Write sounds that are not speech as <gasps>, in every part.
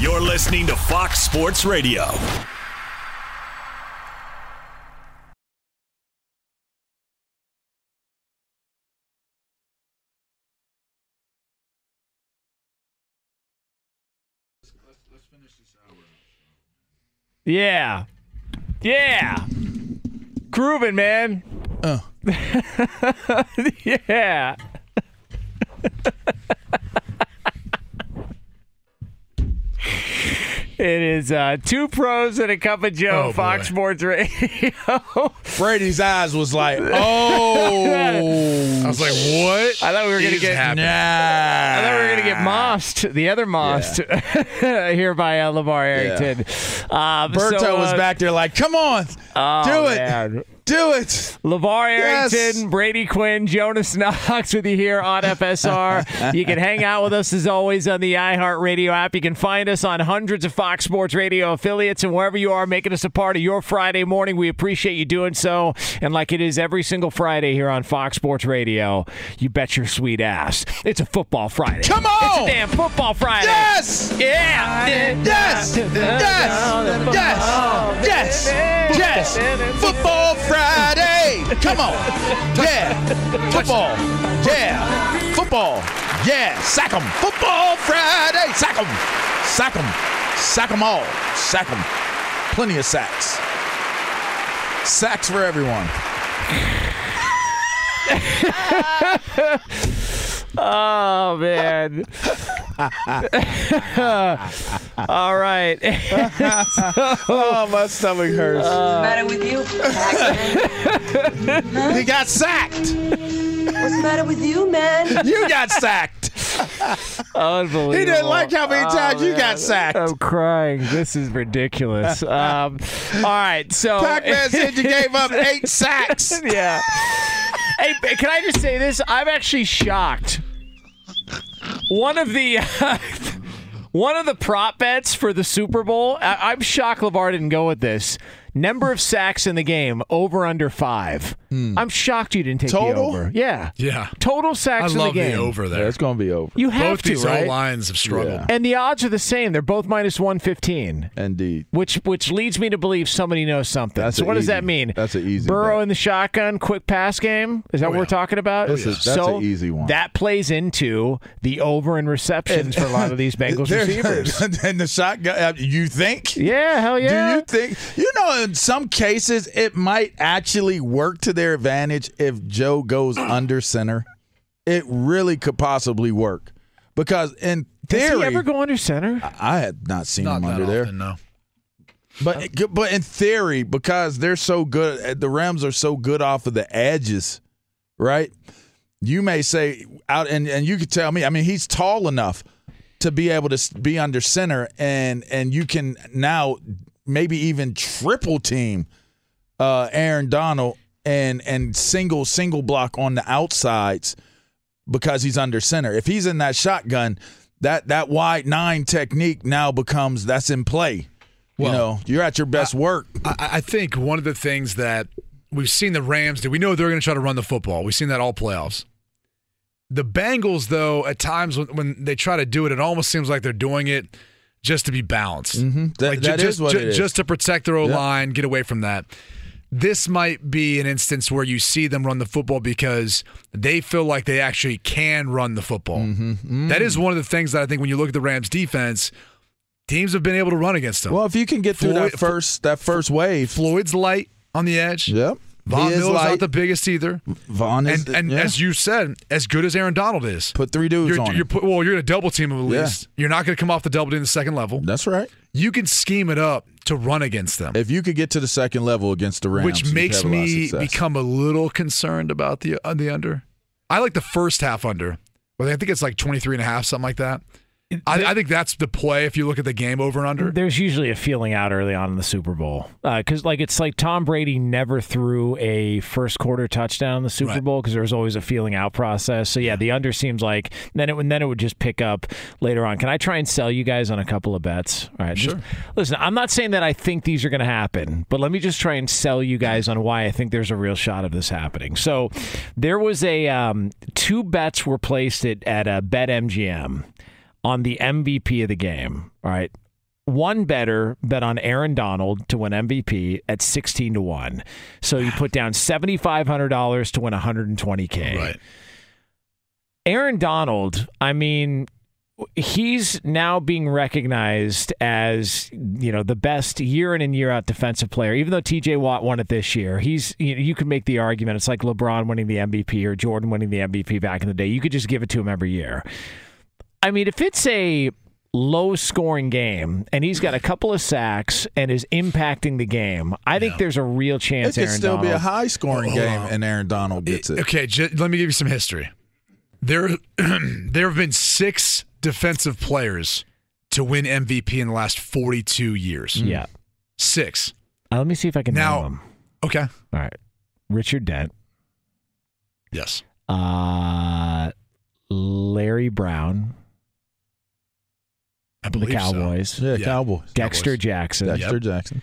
You're listening to Fox Sports Radio. Yeah. Yeah. Grooving, man. Oh. <laughs> yeah. <laughs> It is uh, two pros and a cup of Joe, Oh, Fox boy. Sports Radio. Brady's eyes was like, <laughs> oh. I was like, what? I thought we were going to get. happening? I thought we were going to get mossed, the other mossed, <laughs> here by uh, LaVar Arrington. Um, Berto so, was uh, back there like, come on, oh, do it. man. Do it. LaVar Yes. Arrington, Brady Quinn, Jonas Knox with you here on FSR. you can hang out with us as always on the iHeartRadio app. You can find us on hundreds of Fox Sports Radio affiliates and wherever you are making us a part of your Friday morning. We appreciate you doing so. And like it is every single Friday here on Fox Sports Radio, you bet your sweet ass. It's a football Friday. Come on! It's a damn football Friday. Yes. Yeah. Yes. Yes. Yes. Yes. Yes. Football Friday. Come on. Yeah. Football. Yeah. Football. Yeah. Sack 'em. Football Friday. Sack 'em. Sack 'em. Sack 'em all. Sack 'em. Plenty of sacks. Sacks for everyone. <laughs> Oh man. All right. <laughs> Oh, my stomach hurts. What's the matter with you? Pac-Man? <laughs> he got sacked. What's the matter with you, man? You got sacked. Unbelievable. He didn't like how many times you got sacked. I'm crying. This is ridiculous. <laughs> Um, all right, so Pac-Man said you gave up eight sacks. yeah. Hey, can I just say this? I'm actually shocked. One of the <laughs> one of the prop bets for the Super Bowl. I, I'm shocked LaVar didn't go with this. Number of sacks in the game over under five. I'm shocked you didn't take the Total? over. Yeah, Yeah. total sacks in love the the, game. over there. it's gonna be over. You have Both to, these right? old lines have struggled. Yeah. And the odds are the same. They're both minus 115, Indeed. which which leads me to believe somebody knows something. That's so a what does that mean? that's an easy Burrow bet. in the shotgun, quick pass game. Is that what yeah. we're talking about? This is- that's so an easy one. That plays into the over in receptions for a lot of these <laughs> Bengals receivers. <laughs> and the shotgun. uh, You think? Yeah, hell yeah. Do you think? You know, in some cases, it might actually work to their advantage if Joe goes <clears throat> under center. It really could possibly work because in Does theory, he ever go under center? I had not seen Not him that under there. no. But but in theory, because they're so good, the Rams are so good off of the edges, right? You may say out, and and you could tell me. I mean, he's tall enough to be able to be under center, and and you can now maybe even triple team uh, Aaron Donald and and single single block on the outsides because he's under center. If he's in that shotgun, that that wide nine technique now becomes that's in play. you know, you're at your best work. I, I think one of the things that we've seen the Rams do, we know they're going to try to run the football. We've seen that all playoffs. The Bengals, though, at times when, when they try to do it, it almost seems like they're doing it just to be balanced. Mm-hmm. That, like that ju- is just, what it is. just to protect their O line, get away from that. This might be an instance where you see them run the football because they feel like they actually can run the football. Mm-hmm. That is one of the things that I think when you look at the Rams defense, teams have been able to run against them. well, if you can get through that first that first wave, Floyd's light on the edge. yep. Von is Miller's light. not the biggest either. Von is, And, and yeah. as you said, as good as Aaron Donald is, put three dudes you're, on. you're put, well, you're going to double team him at Yeah. least. You're not going to come off the double team in the second level. That's right. You can scheme it up to run against them, If you could get to the second level against the Rams, which makes me become a little concerned about the uh, the under. I like the first half under, but I think it's like 23 and a half, something like that. I, I think that's the play if you look at the game over and under. There's usually a feeling out early on in the Super Bowl because, like, it's like Tom Brady never threw a first quarter touchdown in the Super Right. Bowl because there was always a feeling out process. So yeah, the under seems like then it would then it would just pick up later on. Can I try and sell you guys on a couple of bets? All right, just- Sure. listen, I'm not saying that I think these are going to happen, but let me just try and sell you guys on why I think there's a real shot of this happening. So there was a um, two bets were placed at at a bet MGM on the MVP of the game. All right. One better bet on Aaron Donald to win MVP at 16 to 1. So you put down $7,500 to win 120K. Right. Aaron Donald, I mean, he's now being recognized as you know the best year in and year out defensive player. Even though T.J. Watt won it this year, he's you, know, you could make the argument it's like LeBron winning the MVP or Jordan winning the MVP back in the day. You could just give it to him every year. I mean, if it's a low scoring game and he's got a couple of sacks and is impacting the game, I think there's a real chance It chance could Aaron still be a high scoring Hold game, and Aaron Donald gets it. Okay, j- let me give you some history. There, <clears throat> there have been six defensive players to win MVP in the last 42 years. Yeah. Six. Uh, let me see if I can Now- name him. Okay. All right. Richard Dent. Yes. Uh, Larry Brown, I the believe so. Cowboys. Yeah, Yeah. Cowboys. Dexter Cowboys. Jackson. Dexter Jackson.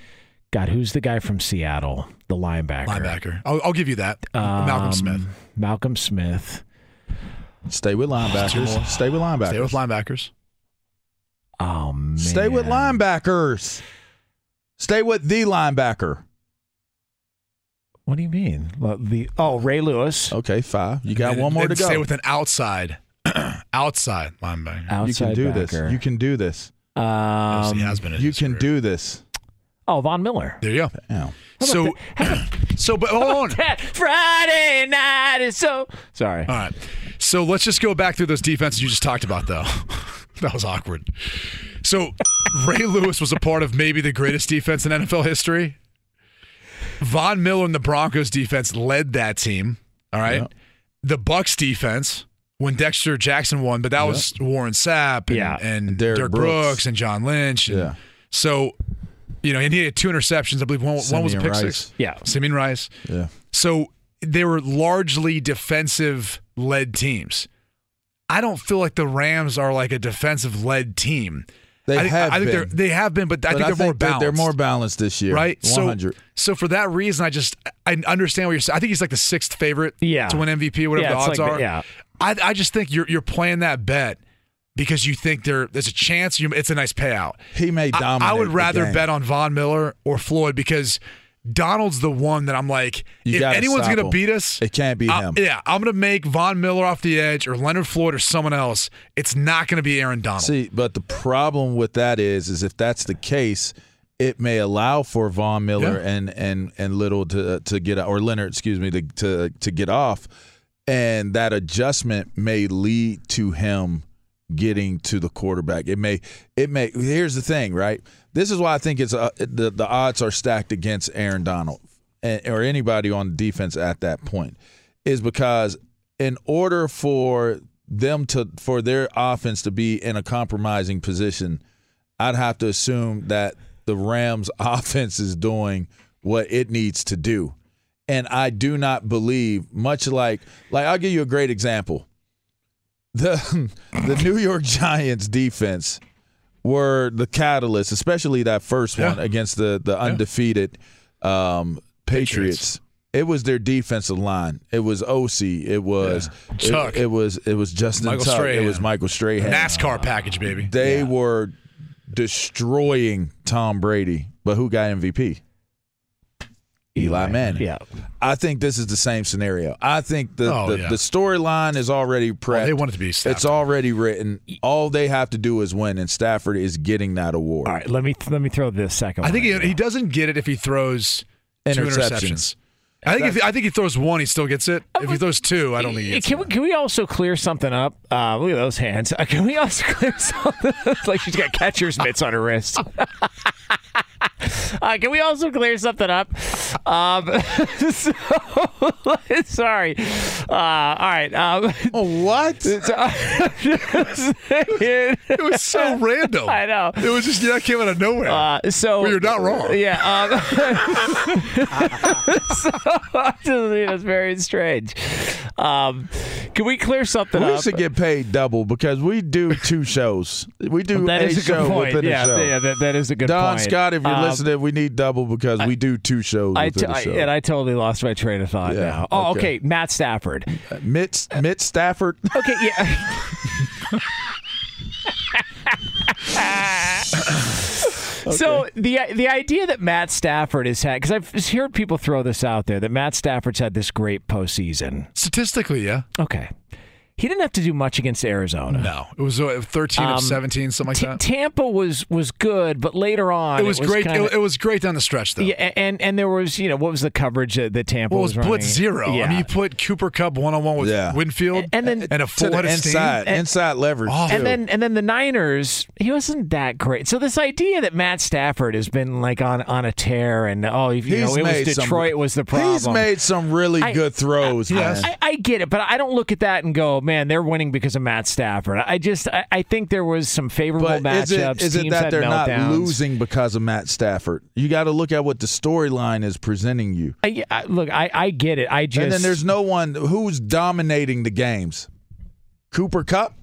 God, who's the guy from Seattle? The linebacker. Linebacker. I'll, I'll give you that. Um, Malcolm Smith. Malcolm Smith. Stay with linebackers. Stay with linebackers. Stay with linebackers. Oh man. Stay with linebackers. Stay with the linebacker. What do you mean? The oh Ray Lewis. Okay, five. You got And one more then to go. Stay with an outside, outside linebacker. Outside you can do backer. this. You can do this. Um, he has been. in You his can career. do this. oh Von Miller. There you go. Ow. So, <clears throat> so, but hold on. Friday night is so. Sorry. All right. So let's just go back through those defenses you just talked about, though. <laughs> that was awkward. So Ray Lewis was a part of maybe the greatest defense in NFL history. Von Miller and the Broncos defense led that team. All right. Yep. The Bucks defense when Dexter Jackson won, but that was Warren Sapp and, Yeah. and And Derrick Derrick Brooks. Brooks. and John Lynch. and Yeah. So, you know, and he had two interceptions. I believe one, one was a pick Rice. six. Yeah. Simeon Rice. Yeah. So they were largely defensive led teams. I don't feel like the Rams are like a defensive led team. They I, think- have I think been. they're have been, but I But think they're more they're- balanced. They're more balanced this year. right. One So hundred. so for that reason, I just I understand what you're saying. I think he's like the sixth favorite Yeah. to win MVP, whatever Yeah, the odds like the- are. yeah. I I just think you're you're playing that bet because you think there there's a chance you, it's a nice payout. He may I- dominate. I, would the rather bet on Von Miller or Floyd because Donald's the one that I'm like, You if anyone's going to beat us, It can't be I- him. yeah, I'm going to make Von Miller off the edge or Leonard Floyd or someone else. It's not going to be Aaron Donald. See, but the problem with that is, is if that's the case, it may allow for Von Miller Yeah. and and and Little to to get or Leonard, excuse me, to to to get off, and that adjustment may lead to him getting to the quarterback. It may it may. Here's the thing, right? This is why I think it's uh, the the odds are stacked against Aaron Donald and, or anybody on defense at that point, is because in order for them to for their offense to be in a compromising position, I'd have to assume that the Rams <laughs> offense is doing what it needs to do. And I do not believe much like like I'll give you a great example. The <laughs> the New York Giants defense were the catalyst, especially that first one against the the undefeated um, Patriots. Patriots. It was their defensive line. It was OC. It was it- Chuck. It, was it was Justin Michael Tuck. It was Michael Strahan. NASCAR package, baby. They were destroying Tom Brady, but who got MVP? Eli Manning. Yeah. I think this is the same scenario. I think the Oh, the, yeah. the storyline is already prepped. they want it to be Stafford. It's already written. All they have to do is win, and Stafford is getting that award. All right. Let me let me throw this second. I think he, he doesn't get it if he throws two Interceptions. interceptions. I think if I think he throws one, he still gets it. If he throws two, I don't think he gets Can it. we, can we also clear something up? Uh, look at those hands. Uh, <laughs> can we also clear something? <laughs> it's like she's got catcher's mitts on her wrist. <laughs> <laughs> uh, can we also clear something up? Um, <laughs> so, <laughs> sorry. Uh, all right. Um, Oh, what? so, I'm just saying- It was so random. I know. It was just that came out of nowhere. Uh, so Well, you're not wrong. Yeah. Um, so I just think it's very strange. Um, can we clear something up? We should get paid double because we do two shows. We do that a is a show good point. Yeah, yeah, that, that is a good Don point. Scott, if you're Um, listening, we need double because we do two shows I within t- a I- show. and I totally lost my train of thought Yeah, now. Oh, okay. okay. Matt Stafford. Mitt, Mitt Stafford. <laughs> Okay, yeah. <laughs> So the the idea that Matt Stafford has had because I've heard people throw this out there that Matt Stafford's had this great postseason. Statistically, yeah. Okay, he didn't have to do much against Arizona. No, it was uh, 13 Um, of 17, something like T- that. Tampa was was good, but later on it was, great. kinda- it, it was great down the stretch, though. yeah, and and there was you know what was the coverage that, that Tampa Well, it was was running? blitz zero. Yeah. I mean, you put Cooper Kupp one on one with Yeah. Winfield, And then- and a full the head of steam. inside, inside leverage. Oh. too. and then and then the Niners, he wasn't that great. So this idea that Matt Stafford has been like on on a tear and oh, you He's know, it was made some- Detroit was the problem. He's made some really I- good throws, Yes. man. I, I get it, but I don't look at that and go, man, they're winning because of Matt Stafford. I just I, I think there was some favorable But is matchups. it, is it that they're not losing because of Matt Stafford? You got to look at what the storyline is presenting you. I, I, look, I, I get it. I just and then there's no one who's dominating the games. Cooper Kupp,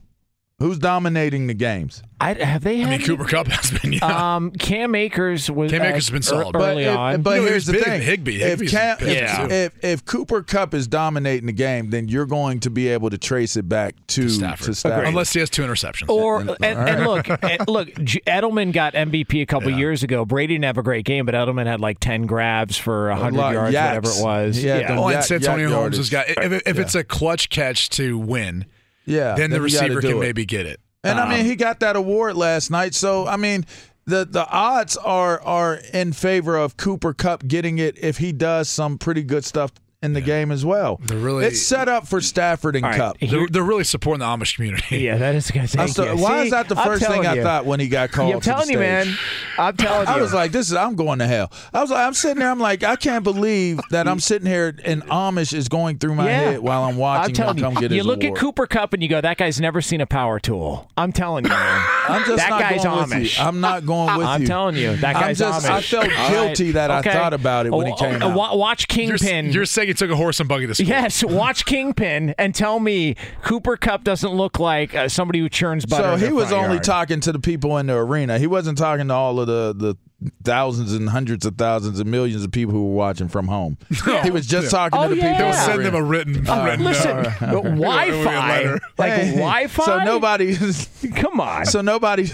who's dominating the games? I, have they I had mean, Cooper Kupp has been. Yeah. um Cam Akers was Cam Akers has been ear- solid. early if, on. but No, he here's was the big. thing: Higbee. if, Higbee's Cam, big, if, too. if if Cooper Kupp is dominating the game, then you're going to be able to trace it back to Stafford. to Stafford. Unless he has two interceptions. Or and, and look, and look, J- Edelman got MVP a couple years ago. Brady didn't have a great game, but Edelman had like ten grabs for hundred lot- yards, yaks. whatever it was. He had yeah. them oh, and yak- Santonio yak Holmes has got. yardage. If, if it's a clutch catch to win, yeah, then the receiver can maybe get it. And I Um, mean, he got that award last night. So I mean, the the odds are are in favor of Cooper Kupp getting it if he does some pretty good stuff in the game as well. They're really- it's set up for Stafford and All right, Kupp. here- They're, they're really supporting the Amish community. <laughs> yeah, that is good. I'm so- why is that the I'm first thing telling I thought when he got called? Yeah, I'm to the telling you, man. I'm telling <laughs> you. I was like, "This is I'm going to hell." I was like, I'm sitting there. I'm like, I can't believe that I'm sitting here and Amish is going through my Yeah. head while I'm watching I'm telling him come you, get you look award. at Cooper Kupp and you go, "That guy's never seen a power tool." I'm telling you, man. <laughs> I'm just that not guy's going Amish. with you. I'm not going with you. I'm telling you, that I'm guy's just- Amish. I felt guilty that I thought about it when he Oh, oh came oh, out. Watch Kingpin. you're saying he took a horse and buggy to school. Yes, watch Kingpin and tell me Cooper Kupp doesn't look like uh, somebody who churns butter. So in he was front only yard. talking to the people in the arena. He wasn't talking to all of the the thousands and hundreds of thousands and millions of people who were watching from home. <laughs> He was just talking Oh, to the yeah. people. He'll in the send them a written. written Listen, uh, but <laughs> Wi-Fi, letter. like Hey, Wi-Fi. So nobody. <laughs> Come on. So nobody.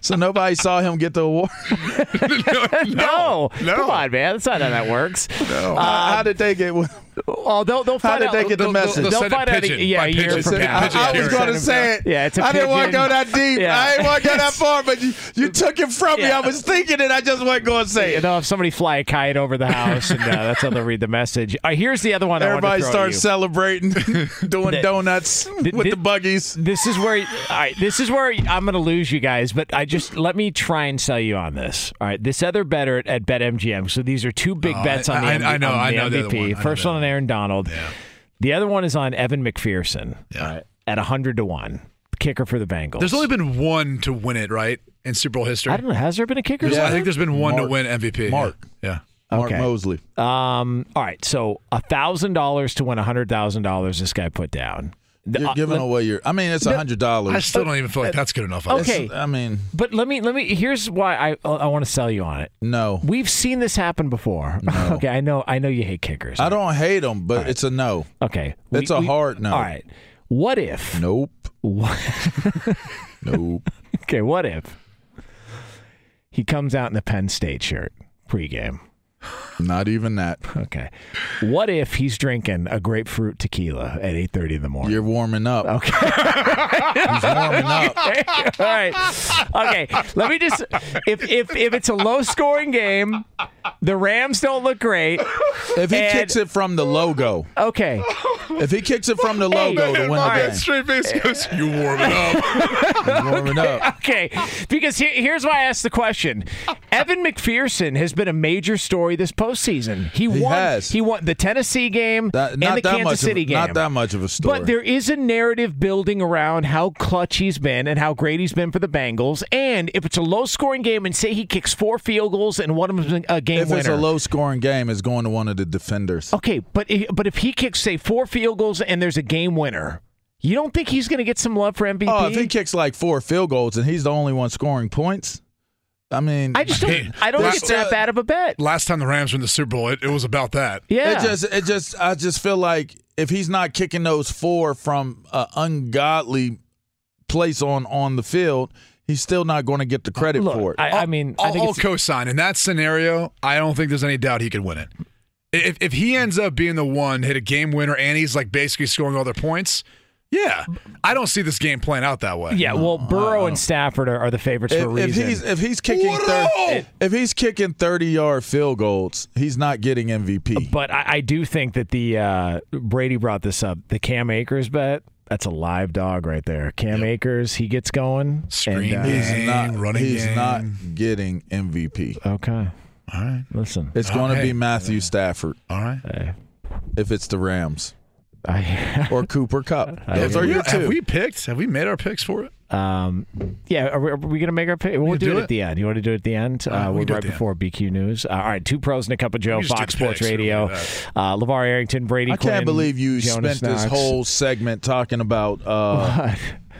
So nobody saw him get the award. <laughs> <laughs> no, no. come on, man. That's not how that works. No. How- how did they get? Oh, they'll they'll How find did out. they get the They'll- message? they'll They'll send a find out. pigeon Yeah, by a year pigeon from from now. pigeon I, I was going to say it. Yeah, it's a I didn't want to go that deep. <laughs> Yeah. I didn't want to go that <laughs> far, but you, you took it from me. I was thinking it. I just wasn't going to say You it. know, if somebody fly a kite over the house, and uh, that's how they'll read the message. Uh, here's the other one. Everybody I want starts celebrating, <laughs> doing The- donuts with the- the buggies. This is where, all right. This is where I'm going to lose you guys, but I just let me try and sell you on this. All right, this other better at, at BetMGM. So these are two big Oh, bets on the, I- M- I know- on I know MVP. I know First one on other Aaron Donald. Yeah. The other one is on Evan McPherson. Yeah. all right, at hundred to one, kicker for the Bengals. There's only been one to win it, right? In Super Bowl history. I don't know. Has there been a kicker? Yeah. I think there's been one Mark. to win MVP. Mark. Yeah. Mark Okay. Mosley. Um. All right. So a thousand dollars to win a hundred thousand dollars. This guy put down. The- You're uh, giving let- away your. I mean, it's a hundred dollars. I still don't even feel like that's good enough. Okay. I mean, But let me let me. Here's why I I want to sell you on it. no. We've seen this happen before. <laughs> okay, I know I know you hate kickers. I don't hate them, but it's a no. Okay, It's a hard no. All right. What if? Nope. What, <laughs> Nope. <laughs> okay, what if he comes out in the Penn State shirt pregame? Not even that. Okay. What if he's drinking a grapefruit tequila at eight thirty in the morning? You're warming up. Okay. He's warming up. <laughs> All right. Okay. Let me just if if if it's a low scoring game, the Rams don't look great. If he And- kicks it from the logo, Okay. If he kicks it from the logo to win the game, straight face goes, you warming up. he's warming up. <laughs> Okay, because here, here's why I asked the question. Evan McPherson has been a major story this postseason. He, He won. has. He won the Tennessee game That- and the Kansas City of, game. Not that much of a story. But there is a narrative building around how clutch he's been and how great he's been for the Bengals. And if it's a low scoring game and say he kicks four field goals and one of them is a game if winner. it's a low scoring game, is going to one of the defenders. okay, but if, but if he kicks say four field goals and there's a game winner, you don't think he's going to get some love for MVP? Oh, if he kicks like four field goals and he's the only one scoring points, I mean, I just don't. Hey, I don't think it's that bad of a bet. Last time the Rams were in the Super Bowl, it, it was about that. Yeah, It just, it just, I just feel like if he's not kicking those four from an ungodly place on on the field, he's still not going to get the credit Look, for it. I, I mean, I I'll, think I'll it's, co-sign in that scenario. I don't think there's any doubt he could win it. If if he ends up being the one hit a game winner and he's like basically scoring all their points, yeah, I don't see this game playing out that way. yeah. Well, Burrow and Stafford are, are the favorites for a if, if reason. he's if he's kicking What thir- up? if he's kicking thirty yard field goals, he's not getting MVP. But I, I do think that the uh, Brady brought this up. The Cam Akers bet. That's a live dog right there. Cam Akers, he gets going. Screen and, uh, game. He's not running he's game. not getting MVP. Okay, All right, listen. It's going to Okay. be Matthew Stafford all right. Hey, if it's the Rams I, <laughs> or Cooper Kupp. I Those hear are We- your have two. we picked? Have we made our picks for it? um, yeah. Are we, are we gonna make our pick? We'll can do, do it it. at the end. You want to do it at the end? Uh, Uh, we we're do it right at the before BQ News. Uh, all right, two pros and a cup of Joe, We just do Fox Sports picks, Radio. do that. Uh, LaVar Arrington, Brady. I can't believe you Jonas spent this whole segment talking about uh,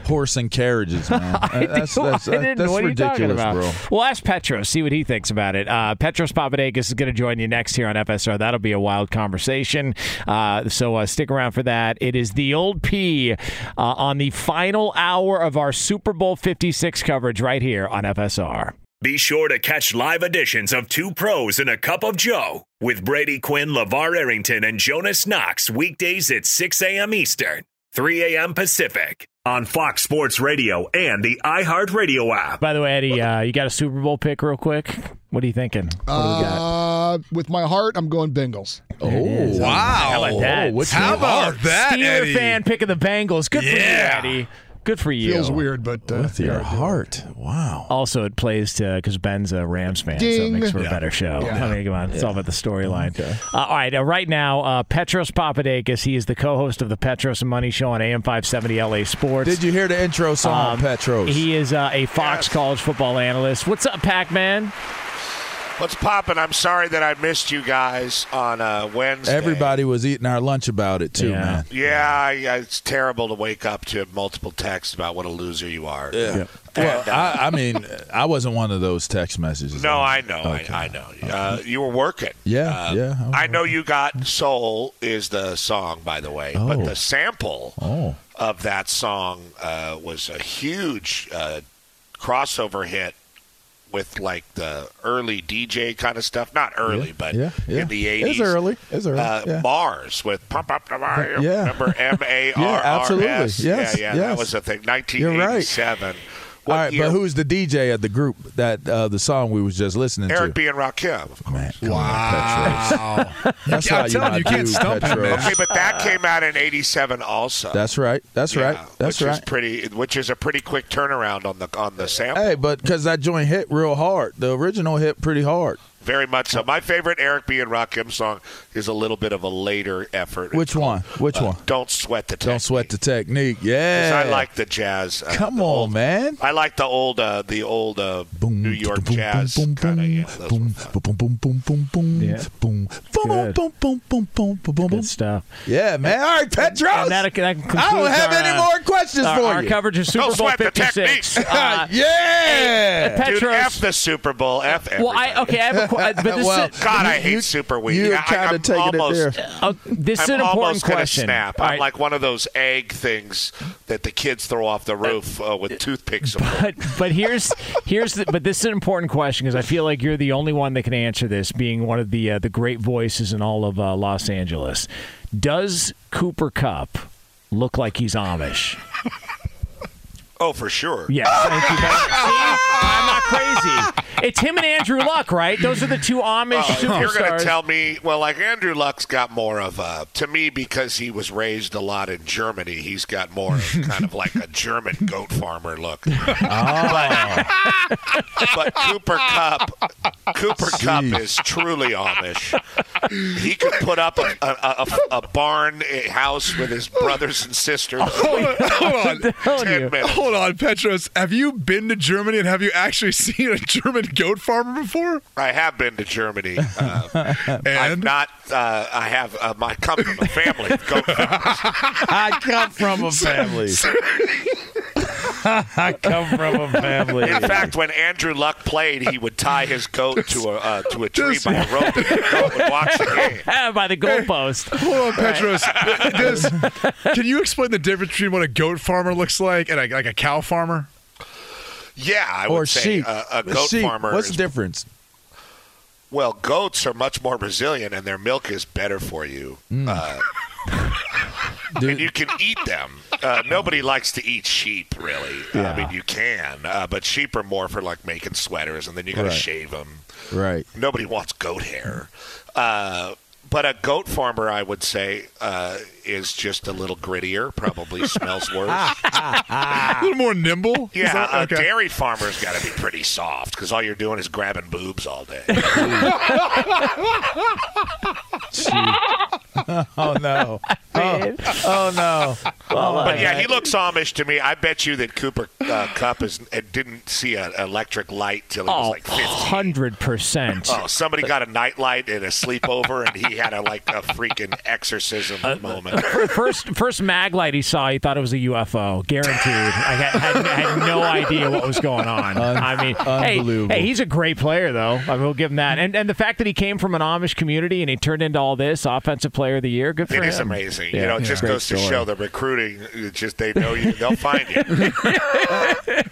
horse and carriages, man. <laughs> that's do. that's, I didn't. that's what are you talking ridiculous, about? bro. Well, ask Petros. See what he thinks about it. Uh, Petros Papadakis is going to join you next here on FSR. That'll be a wild conversation. Uh, so uh, stick around for that. It is the old P uh, on the final hour of our Super Bowl 56 coverage right here on FSR. Be sure to catch live editions of Two Pros and a Cup of Joe with Brady Quinn, Lavar Arrington, and Jonas Knox weekdays at 6 a.m. Eastern, 3 a.m. Pacific on Fox Sports Radio and the iHeartRadio app. By the way, Eddie, uh, you got a Super Bowl pick real quick? What are you thinking? What do we got? Uh, with my heart, I'm going Bengals. Oh, Wow. How about that? what's How your about heart? that, Steeler Eddie? fan picking the Bengals. Good for you, Eddie. Good for you. Feels weird, but uh, With your heart. Wow. Also, it plays to because Ben's a Rams fan, so it makes for a better show. Yeah. I mean, come on, it's all about the storyline. Uh, all right, uh, right now, uh, Petros Papadakis. He is the co-host of the Petros and Money Show on AM 570 LA Sports. Did you hear the intro song, Um, Petros? He is uh, a Fox College football analyst. What's up, Pac-Man? What's poppin'? I'm sorry that I missed you guys on uh, Wednesday. Everybody was eating our lunch about it too, Yeah. man. Yeah, I, I, it's terrible to wake up to multiple texts about what a loser you are. Yeah. And, Well, uh, I, I mean, I wasn't one of those text messages. no, I know, Okay. I, I know. Uh, you were working. Yeah, Uh, yeah, I I know you got "Soul" is the song, by the way, oh. but the sample Oh, of that song uh, was a huge uh, crossover hit with like the early DJ kind of stuff. Not early, but yeah, yeah. in the 80s. It's early. It's early. Uh, yeah. MARRS with Pump Up the Volume. Yeah. Remember M A R Yeah, absolutely. Yeah, yeah, yes. that was a thing. Right. 1987. What All right, year? but who's the DJ at the group that uh, the song we was just listening Eric to? B. and Rakim, of course. Man, come on, Petros. Wow. <laughs> That's I'm how you telling not you, you can't do, stump him, Okay, but that came out in 87 also. That's right. That's Yeah, right. That's which right. Is pretty, which is a pretty quick turnaround on the on the sample. Hey, but because that joint hit real hard, the original hit pretty hard. Very much so. My favorite Eric B. and Rakim song is a little bit of a later effort. Which one? Which uh, one? Don't sweat the technique. Don't sweat the technique. 'Cause Yeah, I like the jazz. Uh, Come the on, old- man. I like the old, uh, the old uh, Boom, New York boom, jazz boom, kind of. Yeah, boom, boom, boom, boom, boom, boom, Yeah. boom, boom, Good. boom, boom, boom, boom, boom, boom, boom. Good stuff. Yeah, man. All right, Petros. And that, that concludes I don't have our, any uh, more questions our, for our you. coverage of Super Don't Bowl sweat the 56. technique. Uh, yeah. Dude, Petros. F the Super Bowl. F well, I okay. I have a qu- <laughs> but this Well, is God, I hate you- Super Week. You're I- kind I'm of taking almost, it there. uh, this is I'm an important gonna question. snap. All I'm right. like one of those egg things that the kids throw off the roof uh, with toothpicks. but but here's here's the, but this is an important question because I feel like you're the only one that can answer this, being one of the uh, the great voices in all of uh, Los Angeles. Does Cooper Kupp look like he's Amish? Oh, for sure. Yes, thank you. See, I'm not crazy. <laughs> It's him and Andrew Luck, right? Those are the two Amish Oh, superstars. you're going to tell me, well, like Andrew Luck's got more of a, to me, because he was raised a lot in Germany, he's got more of <laughs> kind of like a German goat farmer look. <laughs> Oh. But, but Cooper Kupp, Cooper Kupp is truly Amish. He could put up a, a, a, a barn a house with his brothers and sisters. Oh, Hold on. Oh, telling Ten minutes. Hold on, Petros. Have you been to Germany and have you actually <laughs> seen a German goat farmer before? I have been to Germany. Uh, <laughs> I've And not. Uh, I have. Uh, I come from a family of goat <laughs> farmers. I come from a family. I <laughs> come from a family. In fact, when Andrew Luck played, he would tie his goat to a uh, to a tree by a rope, and the goat would watch the game. <laughs> By the goalpost. hold on, Petros. Does- can you explain the difference between what a goat farmer looks like and a, like a cow farmer? Yeah, I or would say sheep. a, a goat sheep. farmer. What's is, the difference? well, goats are much more resilient, and their milk is better for you. Uh, and you can eat them. Uh, nobody likes to eat sheep, really. I mean, you can, uh, but sheep are more for like making sweaters, and then you got to Right. shave them. Right. Nobody wants goat hair. Uh, but a goat farmer, I would say, uh, is just a little grittier. Probably smells <laughs> worse. A little more nimble. Yeah, that- a dairy farmer's got to be pretty soft because all you're doing is grabbing boobs all day. <laughs> <laughs> <laughs> Oh no. <laughs> Oh, oh no. but yeah, he looks Amish to me. I bet you that Cooper uh, Kupp is uh, didn't see an electric light till he was Oh, like 100%. Oh, somebody got a nightlight at a sleepover, and he had a like a freaking exorcism Uh, moment. <laughs> First, first mag light he saw, he thought it was a UFO, guaranteed. I had, had, had no idea what was going on. I mean, hey, hey, he's a great player, though. I will give him that. And and the fact that he came from an Amish community and he turned into all this, offensive player of the year, good for It him. is amazing. Yeah, you know, it yeah. just Great goes to show the recruiting. Just they know you, they'll find you, <laughs>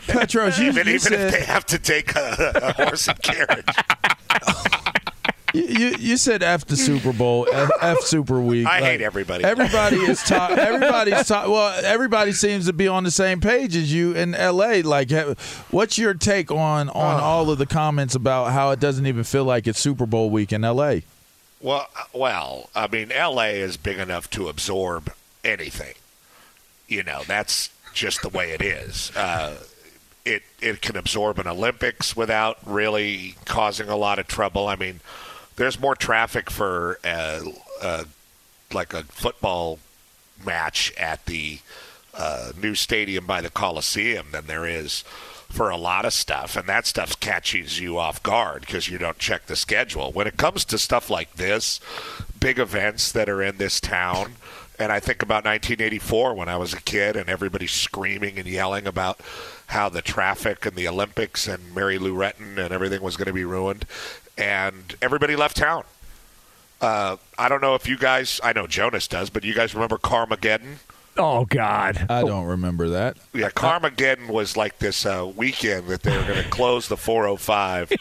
Petros, you, even you even if they have to take a, a horse and carriage. you, you, you said F the Super Bowl, F, F Super Week. I Like, hate everybody. Everybody is ta- <laughs> everybody's ta- well, everybody seems to be on the same page as you in LA. Like, what's your take on on oh. all of the comments about how it doesn't even feel like it's Super Bowl week in LA? Well, uh, well, I mean, L.A. is big enough to absorb anything. You know, that's just the way it is. Uh, it it can absorb an Olympics without really causing a lot of trouble. I mean, there's more traffic for uh, uh, like a football match at the new stadium by the Coliseum than there is for a lot of stuff, and that stuff catches you off guard because you don't check the schedule. When it comes to stuff like this, big events that are in this town, and I think about 1984 when I was a kid and everybody screaming and yelling about how the traffic and the Olympics and Mary Lou Retton and everything was going to be ruined, and everybody left town. Uh, I don't know if you guys, I know Jonas does, but you guys remember Carmageddon? Oh, God. I don't remember that. Yeah, Carmageddon was like this uh, weekend that they were going <laughs> to close the 405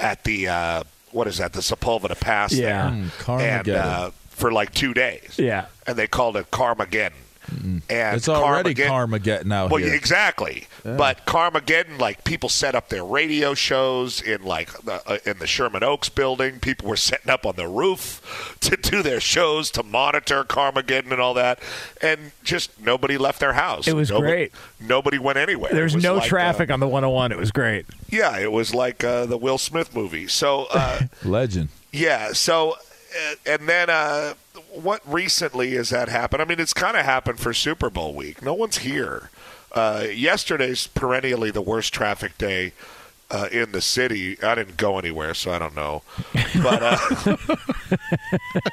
at the uh, what is that? The Sepulveda Pass. Yeah. there. Mm, Carmageddon. and uh, for like two days. Yeah. and they called it Carmageddon. And It's already Carmageddon- karma out well, here. exactly. But Carmageddon, like people set up their radio shows in like the, uh, in the Sherman Oaks building. People were setting up on the roof <laughs> to do their shows to monitor Carmageddon and all that, and just nobody left their house. It was Nobody- great. Nobody went anywhere. There's was no like, uh, traffic on the 101. It was great. yeah, it was like uh, the Will Smith movie. So. Uh, <laughs> Legend. yeah. So, uh, and then uh, what recently has that happened? I mean, it's kind of happened for Super Bowl week. No one's here. Uh, yesterday's perennially the worst traffic day uh, in the city. I didn't go anywhere, so I don't know. But uh,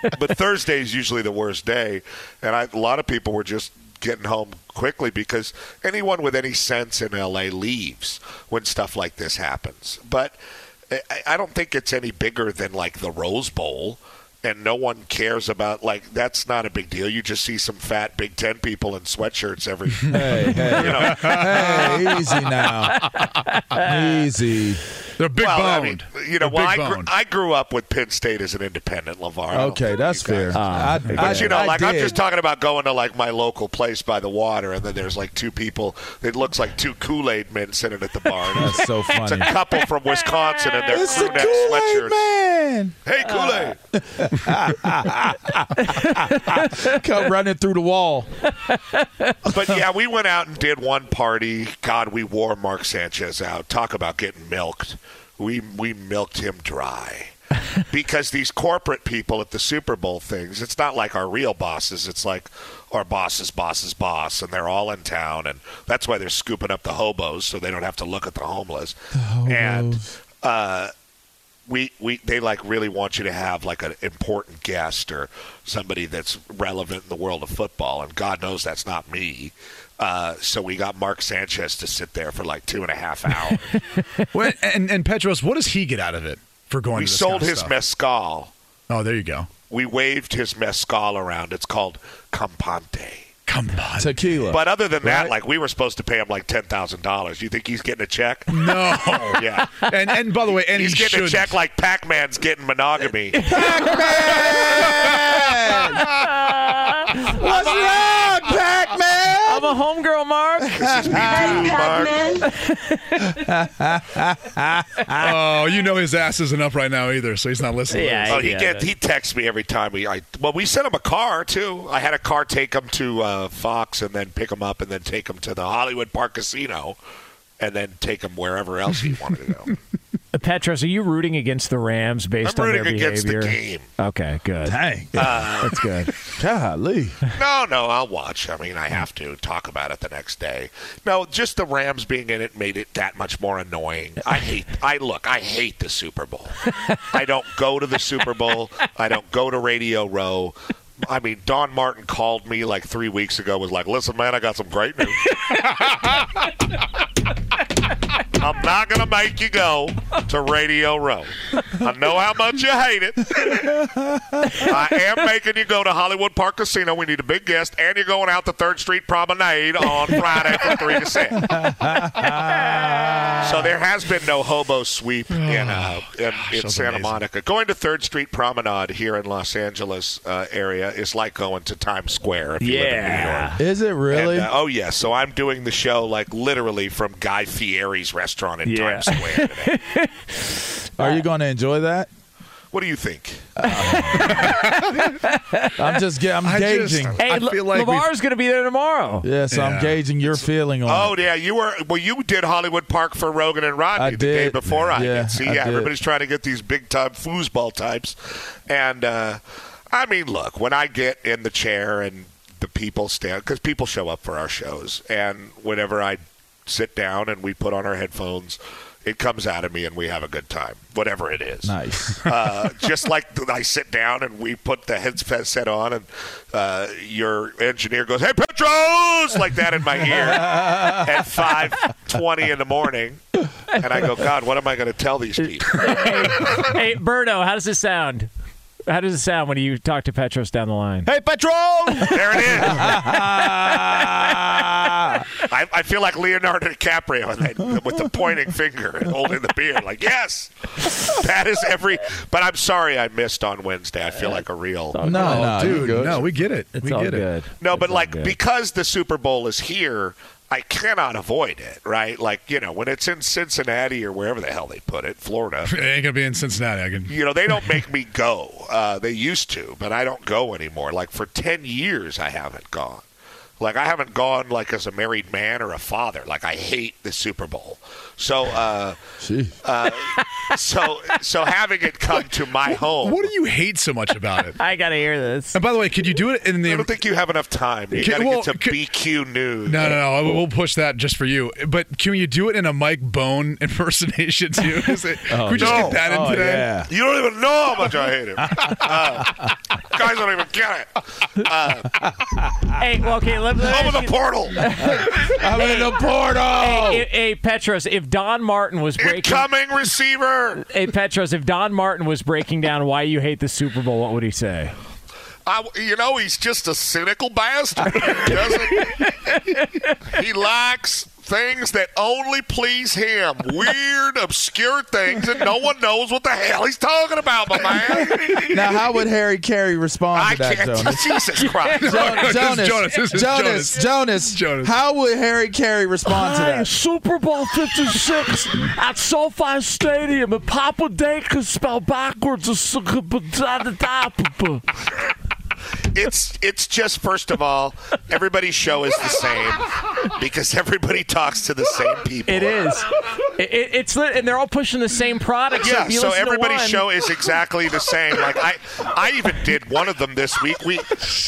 <laughs> but Thursday's usually the worst day, and I, a lot of people were just getting home quickly because anyone with any sense in LA leaves when stuff like this happens. But I, I don't think it's any bigger than like the Rose Bowl. And no one cares about like that's not a big deal. You just see some fat Big Ten people in sweatshirts every. <laughs> Hey, <laughs> hey, You know, hey, easy now. easy. They're big well, I boned. mean, you know, well, I big grew. I grew up with Penn State as an independent, Lavar. Okay, that's you guys- fair. I, But I- you know, I like I'm just talking about going to like my local place by the water, and then there's like two people. It looks like two Kool Aid men sitting at the bar. And <laughs> That's so funny. It's a couple from Wisconsin in their It's crew neck Kool Aid sweatshirts. man. Hey, Kool Aid. Uh, <laughs> Come running through the wall. but yeah, we went out and did one party. God, we wore Mark Sanchez out. Talk about getting milked. We we milked him dry. because these corporate people at the Super Bowl things, it's not like our real bosses. It's like our boss's boss's boss, and they're all in town, and that's why they're scooping up the hobos so they don't have to look at the homeless. And uh, we we they like really want you to have like an important guest or somebody that's relevant in the world of football, and God knows that's not me. Uh, so we got Mark Sanchez to sit there for like two and a half hours. <laughs> Well, and and Petros, what does he get out of it for going? we sold kind of his stuff? mezcal. Oh, there you go. We waved his mezcal around. It's called Campante. Come on. Tequila. But other than that, Right. like we were supposed to pay him like ten thousand dollars. You think he's getting a check? no. <laughs> yeah. And and by the way, and He's he getting a shouldn't. check like Pac-Man's getting monogamy. <laughs> Pac-Man? <laughs> I'm a homegirl, Mark. <laughs> this is me Hey, too, Mark. <laughs> Oh, you know his ass isn't up right now either, so he's not listening. Yeah, Oh, he yeah, get he texts me every time we. I well, we sent him a car too. I had a car take him to uh, Fox and then pick him up and then take him to the Hollywood Park Casino, and then take him wherever else he wanted to go. <laughs> Petros, are you rooting against the Rams based I'm on their against behavior? the game. Okay, good. Dang. That's good. <laughs> Golly. No, no, I'll watch. I mean, I have to talk about it the next day. No, just the Rams being in it made it that much more annoying. I hate. I look. I hate the Super Bowl. I don't go to the Super Bowl. I don't go to Radio Row. I mean, Don Martin called me like three weeks ago. Was like, "Listen, man, I got some great news. <laughs> I'm not gonna make you go to Radio Row. I know how much you hate it. I am making you go to Hollywood Park Casino. We need a big guest, and you're going out to Third Street Promenade on Friday from three to six. so there has been no hobo sweep in uh, <sighs> in, in Santa amazing. Monica. Going to Third Street Promenade here in Los Angeles uh, area is like going to Times Square if you live in New York. Yeah. Is it really? And, uh, oh yeah, so I'm doing the show like literally from Guy Fieri's restaurant in Yeah. Times Square. Today. <laughs> Are you going to enjoy that? what do you think? <laughs> I'm just get, I'm I just- gauging. Hey, I feel like we've- going to be there tomorrow. yeah, so I'm gauging your feeling on Oh it. yeah, you were well. You did Hollywood Park for Roggin and Rodney I the day did. before I Yeah, did. See, I yeah, did. everybody's trying to get these big time foosball types, and uh, I mean, look, when I get in the chair and the people stand because people show up for our shows, and whenever I sit down and we put on our headphones. It comes out of me, and we have a good time, whatever it is. Nice. <laughs> uh, just like I sit down and we put the headset on, and uh, your engineer goes, "Hey, Petros!" like that in my ear <laughs> at five twenty in the morning, and I go, "God, what am I going to tell these people?" hey, Berto, how does it sound? How does it sound when you talk to Petros down the line? hey, Petro! There it is. <laughs> I, I feel like Leonardo DiCaprio with, that, with the pointing finger and holding the beer. Like, yes, that is every. But I'm sorry I missed on Wednesday. I feel like a real. No, no, dude, no, we get it. It's we all get it. No, but all like good. because the Super Bowl is here, I cannot avoid it, right? Like you know, when it's in Cincinnati or wherever the hell they put it, Florida. <laughs> It ain't gonna be in Cincinnati. I can. You know, they don't make me go. Uh, they used to, but I don't go anymore. Like for ten years, I haven't gone. Like I haven't gone like as a married man or a father. Like I hate the Super Bowl. So, uh, Gee. so, so having it come to my home. What do you hate so much about it? I got to hear this. And by the way, could you do it in the? I don't think you have enough time. You Can- got to well, get to can- BQ News. No, no, no. We'll push that just for you. But can you do it in a Mike Bohn <laughs> impersonation too? Is it, can we just no. get that in Oh, today? yeah. You don't even know how much I hate him. Uh, guys don't even get it. Hey, well, okay, let, let Open the portal. <laughs> I'm in the portal! Hey, hey, Petros, if Don Martin was breaking, Incoming receiver. hey Petros, if Don Martin was breaking down why you hate the Super Bowl, what would he say? I, you know, he's just a cynical bastard. He doesn't. <laughs> he lacks things that only please him. Weird, obscure things, and no one knows what the hell he's talking about, my man. Now, how would Harry Caray respond I to that, can't. Jonas? Jesus <laughs> Christ. Jo- this is Jonas, Jonas. Jonas, Jonas, Jonas. How would Harry Caray respond to that? Super Bowl 56 at SoFi Stadium, and Papa Dake is spell backwards. <laughs> It's it's it's just first of all, everybody's show is the same because everybody talks to the same people. It is. It, it, it's lit, and they're all pushing the same product. Yeah, if you so everybody's one- show is exactly the same. Like I, I even did one of them this week. We,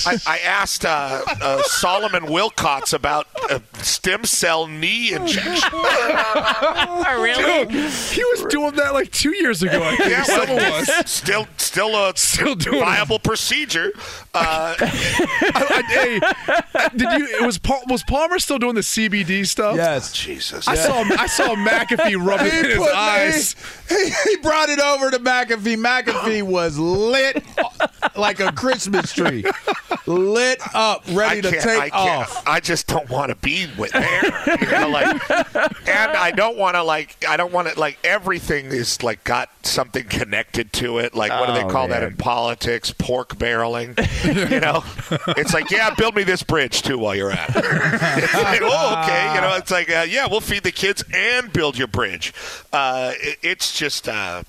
I, I asked uh, uh, Solomon Wilcots about uh, stem cell knee injection. <laughs> Oh, really? Dude, he was doing that like two years ago. I think Yeah, someone well, was. still, still a Still doing it. procedure. Uh, <laughs> I- hey, did you? It was Paul, was Palmer still doing the CBD stuff? Yes. Jesus, I saw I saw <laughs> McAfee rubbing it in his put- eyes. He, he brought it over to McAfee. McAfee <gasps> was lit like a Christmas tree, lit up, ready to take I off. I just don't want to be with there. You know, like, and I don't want to like. I don't want to like. Everything is like got something connected to it. Like, what do Oh, they call that in politics? Pork barreling. <laughs> you know, it's like, yeah, build me this bridge too while you're at it. <laughs> like, oh, okay. You know, it's like, uh, yeah, we'll feed the kids and build your bridge. Uh, it, it's just. Uh,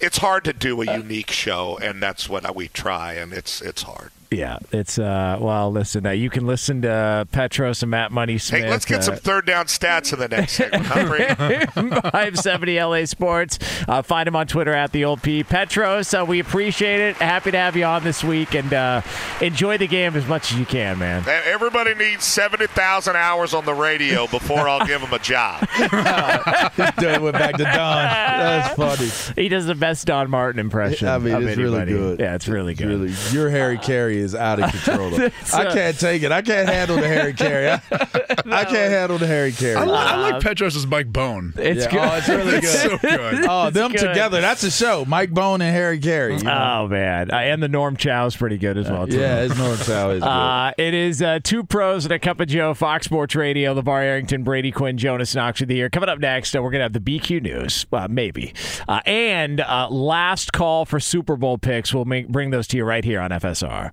it's hard to do a unique show, and that's what we try, and it's it's hard. Yeah, it's uh. Well, listen, uh, you can listen to Petros and Matt Money Smith. Hey, let's get uh, some third down stats in the next segment. huh, Brady? <laughs> 570 LA Sports. Uh, find him on Twitter at the old P. Petros, uh, we appreciate it. Happy to have you on this week and uh, enjoy the game as much as you can, man. Everybody needs 70,000 hours on the radio before I'll give them a job. <laughs> Dude went back to Don. That's funny. He does the best Don Martin impression. I mean, of it's really good. Yeah, it's really good. Really, your Harry Caray is out of control. <laughs> I can't take it. I can't handle the Harry Caray. I, <laughs> I can't handle the Harry Caray. I, li- I like Petros as Mike Bohn. It's Yeah. good. Oh, it's really good. so good. Oh, them good. together. That's a show. Mike Bohn and Harry Caray. you know? Oh man, uh, and the Norm Chow is pretty good as well. Too. yeah, it's North South. Is <laughs> good. Uh, it is uh, two pros and a cup of Joe, Fox Sports Radio, LaVar Arrington, Brady Quinn, Jonas Knox with the year. Coming up next, uh, we're going to have the BQ News, uh, maybe. Uh, and uh, last call for Super Bowl picks. We'll make, bring those to you right here on FSR.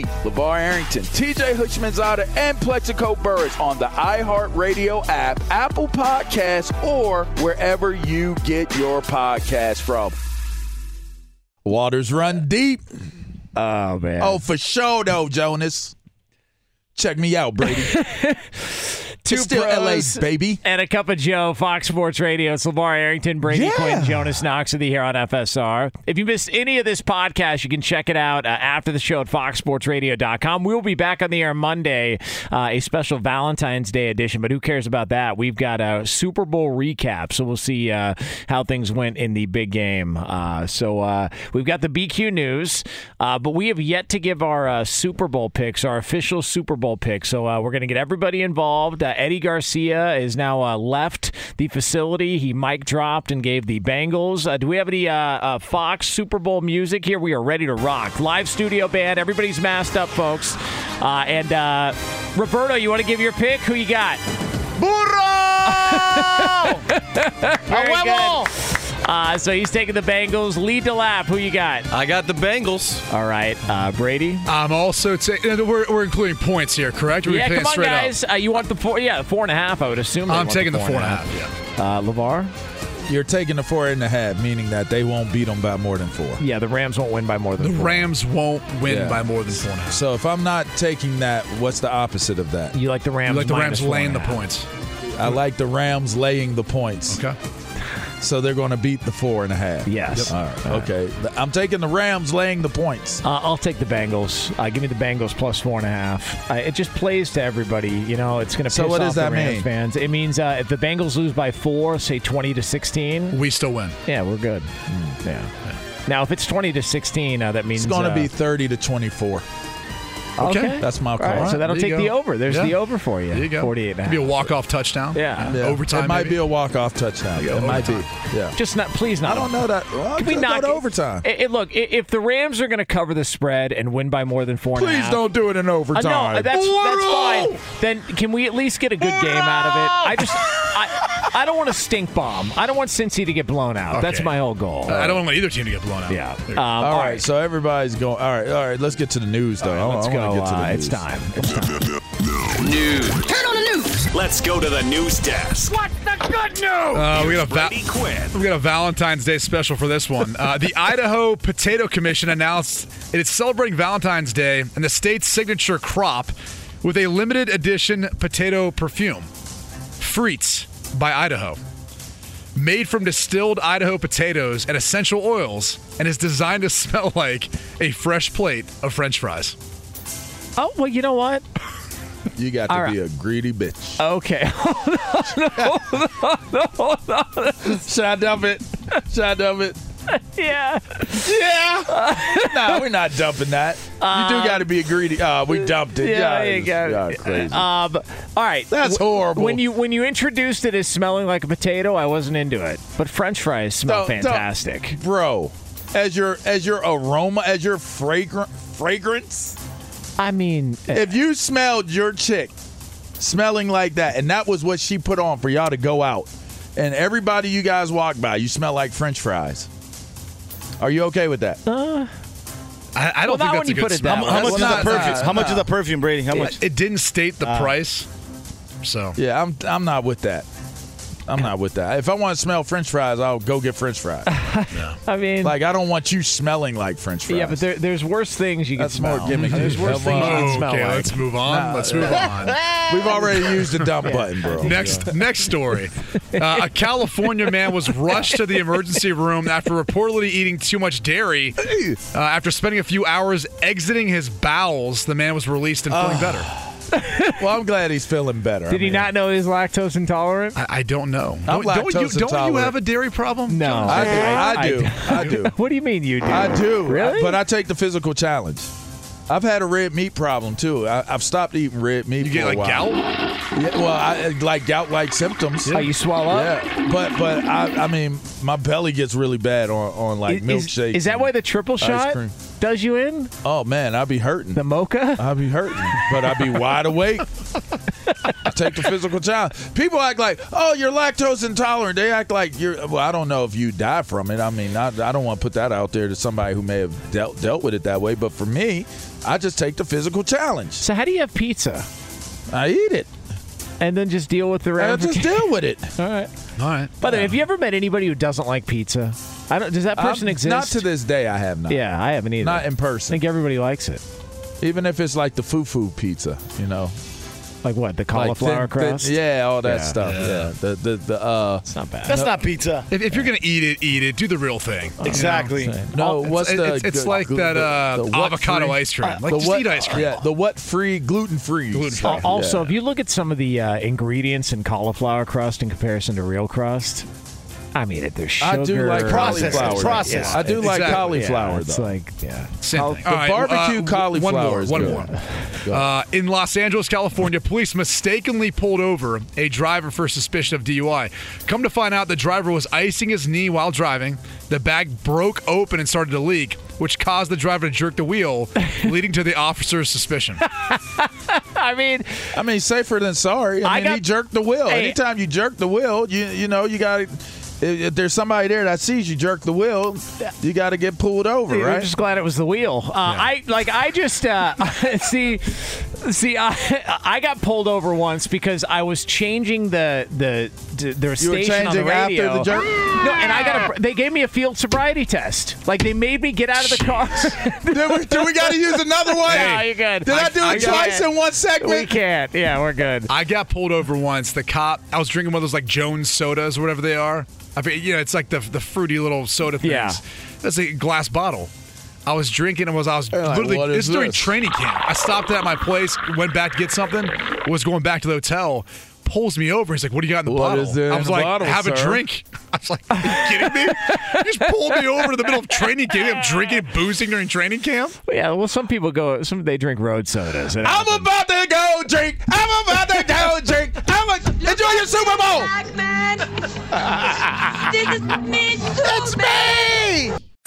LaVar Arrington, TJ Houshmandzadeh, and Plaxico Burress on the iHeartRadio app, Apple Podcasts, or wherever you get your podcast from. Waters run deep. Oh, man. Oh, for sure, though, Jonas. Check me out, Brady. <laughs> Two It's still LA, baby. And a cup of Joe, Fox Sports Radio. It's LaVar Arrington, Brady Yeah. Quinn, Jonas Knox with you here on FSR. If you missed any of this podcast, you can check it out uh, after the show at foxsportsradio.com. We'll be back on the air Monday, uh, a special Valentine's Day edition, but who cares about that? We've got a Super Bowl recap, so we'll see uh, how things went in the big game. Uh, so uh, we've got the BQ news, uh, but we have yet to give our uh, Super Bowl picks, our official Super Bowl picks. So uh, we're going to get everybody involved. Uh, Eddie Garcia is now uh, left the facility. He mic dropped and gave the Bengals. Uh, do we have any uh, uh, Fox Super Bowl music here? We are ready to rock. Live studio band. Everybody's masked up, folks. Uh, and uh, Roberto, you want to give your pick? Who you got? Burro. <laughs> Very good. Uh, so he's taking the Bengals. Lead to lap. Who you got? I got the Bengals. All right, uh, Brady. I'm also taking. We're, we're including points here, correct? We're yeah, come on, guys. Uh, you want the four? Yeah, four and a half. I would assume. I'm taking the four and a half. Yeah. Uh, LaVar. You're taking the four and a half, meaning that they won't beat them by more than four. Yeah, the Rams won't win by more than The four. Rams won't win Yeah. by more than four and a half. So if I'm not taking that, what's the opposite of that? You like the Rams? You like the minus Rams laying the points. I like the Rams laying the points. Okay. So they're going to beat the four and a half. Yes. All right. Okay. I'm taking the Rams laying the points. Uh, I'll take the Bengals. Uh, give me the Bengals plus four and a half. Uh, it just plays to everybody. You know, it's going to piss So what off does the that Rams mean? fans. It means uh, if the Bengals lose by four, say twenty to sixteen, We still win. yeah, we're good. Yeah. Now, if it's twenty to sixteen, uh, that means It's going to uh, be 30 to 24. Okay. That's my call. right, so that'll There take the over. There's Yeah. the over for you. There you go. 48 and a Could be a walk-off touchdown. Yeah. Yeah. Overtime, It might maybe? be a walk-off touchdown. It might be. Yeah. Just not, please not. I don't know that. Well, Can we not knock it- overtime? It, it- look, if the Rams are going to cover the spread and win by more than four and a Please half- don't do it in Uh, overtime. no, that's that's fine. Then can we at least get a good game out of it? I just I, I don't want to stink bomb. I don't want Cincy to get blown out. That's my whole goal. I don't want either team to get blown out. yeah. Um, all all right. right, so everybody's going. All right, all right. Let's get to the news, though. I, let's I go. get to the Uh, news. it's time. It's time. News. Turn on the news. Let's go to the news desk. What's the good news? Uh, we got a va- Quinn. we got a Valentine's Day special for this one. Uh, the <laughs> Idaho Potato Commission announced it is celebrating Valentine's Day and the state's signature crop with a limited edition potato perfume, Frites by Idaho. Made from distilled Idaho potatoes and essential oils, and is designed to smell <laughs> like a fresh plate of French fries. Oh well, you know what? You got to All be a greedy bitch. Okay. <laughs> Should I dump it? Should I dump it? <laughs> yeah. Yeah. <laughs> no, we're not dumping that. you do um, got to be a greedy. Oh, we dumped it. Yeah, Yeah, you go. yeah, crazy. Um, all right. That's horrible. When you when you introduced it as smelling like a potato, I wasn't into it. But French fries smell Don't- don't- fantastic. bro, as your as your aroma, as your fragrant fragrance. I mean, eh. If you smelled your chick smelling like that, and that was what she put on for y'all to go out, and everybody you guys walk by, you smell like French fries. Are you okay with that? Uh, I, I don't not think that's a good put it smell. that. How much Well, is the perfume? nah, How much nah. is the perfume, Brady? How much? It, it didn't state the uh. price, so Yeah, I'm I'm not with that. I'm not with that. If I want to smell French fries, I'll go get French fries. <laughs> I mean, like I don't want you smelling like French fries. yeah, but there, there's worse things you That's can more smell. gimmicky. There's worse Come things you can smell okay, like. let's move on. let's move on. <laughs> we've already used the dump button, bro. Next, next story. <laughs> Uh, a California man was rushed to the emergency room after reportedly eating too much dairy. Uh, after spending a few hours exiting his bowels, the man was released and feeling better. <laughs> Well, I'm glad he's feeling better. Did I he not know he's lactose intolerant? I, I don't know. I'm don't, don't you, don't you have a dairy problem? No. I do. I I do. I do. <laughs> What do you mean you do? I do. Really? But I take the physical challenge. I've had a red meat problem too. I, I've stopped eating red meat. You for get a like while. gout? Yeah, well, I, uh, like gout-like symptoms. Oh, you swell up? Yeah, but but I, I mean, my belly gets really bad on, on like Is- milkshakes. Is, that why the triple shot cream. Does you in? Oh man, I'd be hurting. The mocha? I'd be hurting, but I'd be wide awake. I take the physical challenge. People act like, oh, you're lactose intolerant. They act like you're. Well, I don't know if you die from it. I mean, I, I don't want to put that out there to somebody who may have dealt dealt with it that way. But for me, I just take the physical challenge. So how do you have pizza I eat it. and then just deal with the I just deal with it. <laughs> All right. All right. By the way, have you ever met anybody who doesn't like pizza? I don't. Does that person I'm- exist? Not to this day, I have not. Yeah, I haven't either. Not in person. I think everybody likes it. Even if it's like the foo-foo pizza, you know, Like what? The cauliflower thin- thin- crust? yeah, all that Yeah. stuff. Yeah. The the the uh. It's not bad. That's not pizza. If, if you're gonna eat it, eat it. Do the real thing. Exactly. No, It's- what's the? it's, it's the- like the- that the- uh, the avocado free- ice cream. Like the just what, eat ice cream. Yeah, the what free gluten free. Gluten-free. Al- Also, Yeah. if you look at some of the uh, ingredients in cauliflower crust in comparison to real crust, I mean, it there's sugar. I do like Processed, cauliflower. processed. I do like cauliflower yeah, it's though. like yeah. Same thing. the All right, barbecue uh, cauliflower One more. is One good. more. Uh, in Los Angeles, California, police mistakenly pulled over a driver for suspicion of DUI. Come to find out, the driver was icing his knee while driving. The bag broke open and started to leak, which caused the driver to jerk the wheel, <laughs> leading to the officer's suspicion. <laughs> I mean, I mean, safer than sorry. I, I mean, got- he jerked the wheel. Hey. Anytime you jerk the wheel, you you know you got. If, if there's somebody there that sees you jerk the wheel, you got to get pulled over, I'm right? just glad it was the wheel. Uh, I like. I just uh, <laughs> see. See, I, I got pulled over once because I was changing the the the, the You were station on the changing after radio. the jerk? No, and I got a. They gave me a field sobriety test. Like they made me get out of the car. do we, do we got to use another one? no, you're good. Did I, do I it got twice in one We can't. Yeah, we're good. I got pulled over once. The cop, I was drinking one of those like Jones sodas or whatever they are. I mean, you know, it's like the the fruity little soda things. Yeah. That's a glass bottle. I was drinking and was I was You're like, literally "What it's is during this?" training camp. I stopped at my place, went back to get something, was going back to the hotel. Pulls me over. He's like, "What do you got in the What bottle?" is there I in was like, bottle, "Have a drink." I was like, "Are you kidding me?" He just pulled me over in the middle of training camp. I'm drinking, boozing during training camp. Well, yeah, well, some people go. Some they drink road sodas. I'm happens. about to go drink. I'm about to go drink. I'm a, enjoy your Super Bowl. Black man. this is me. Too, it's me.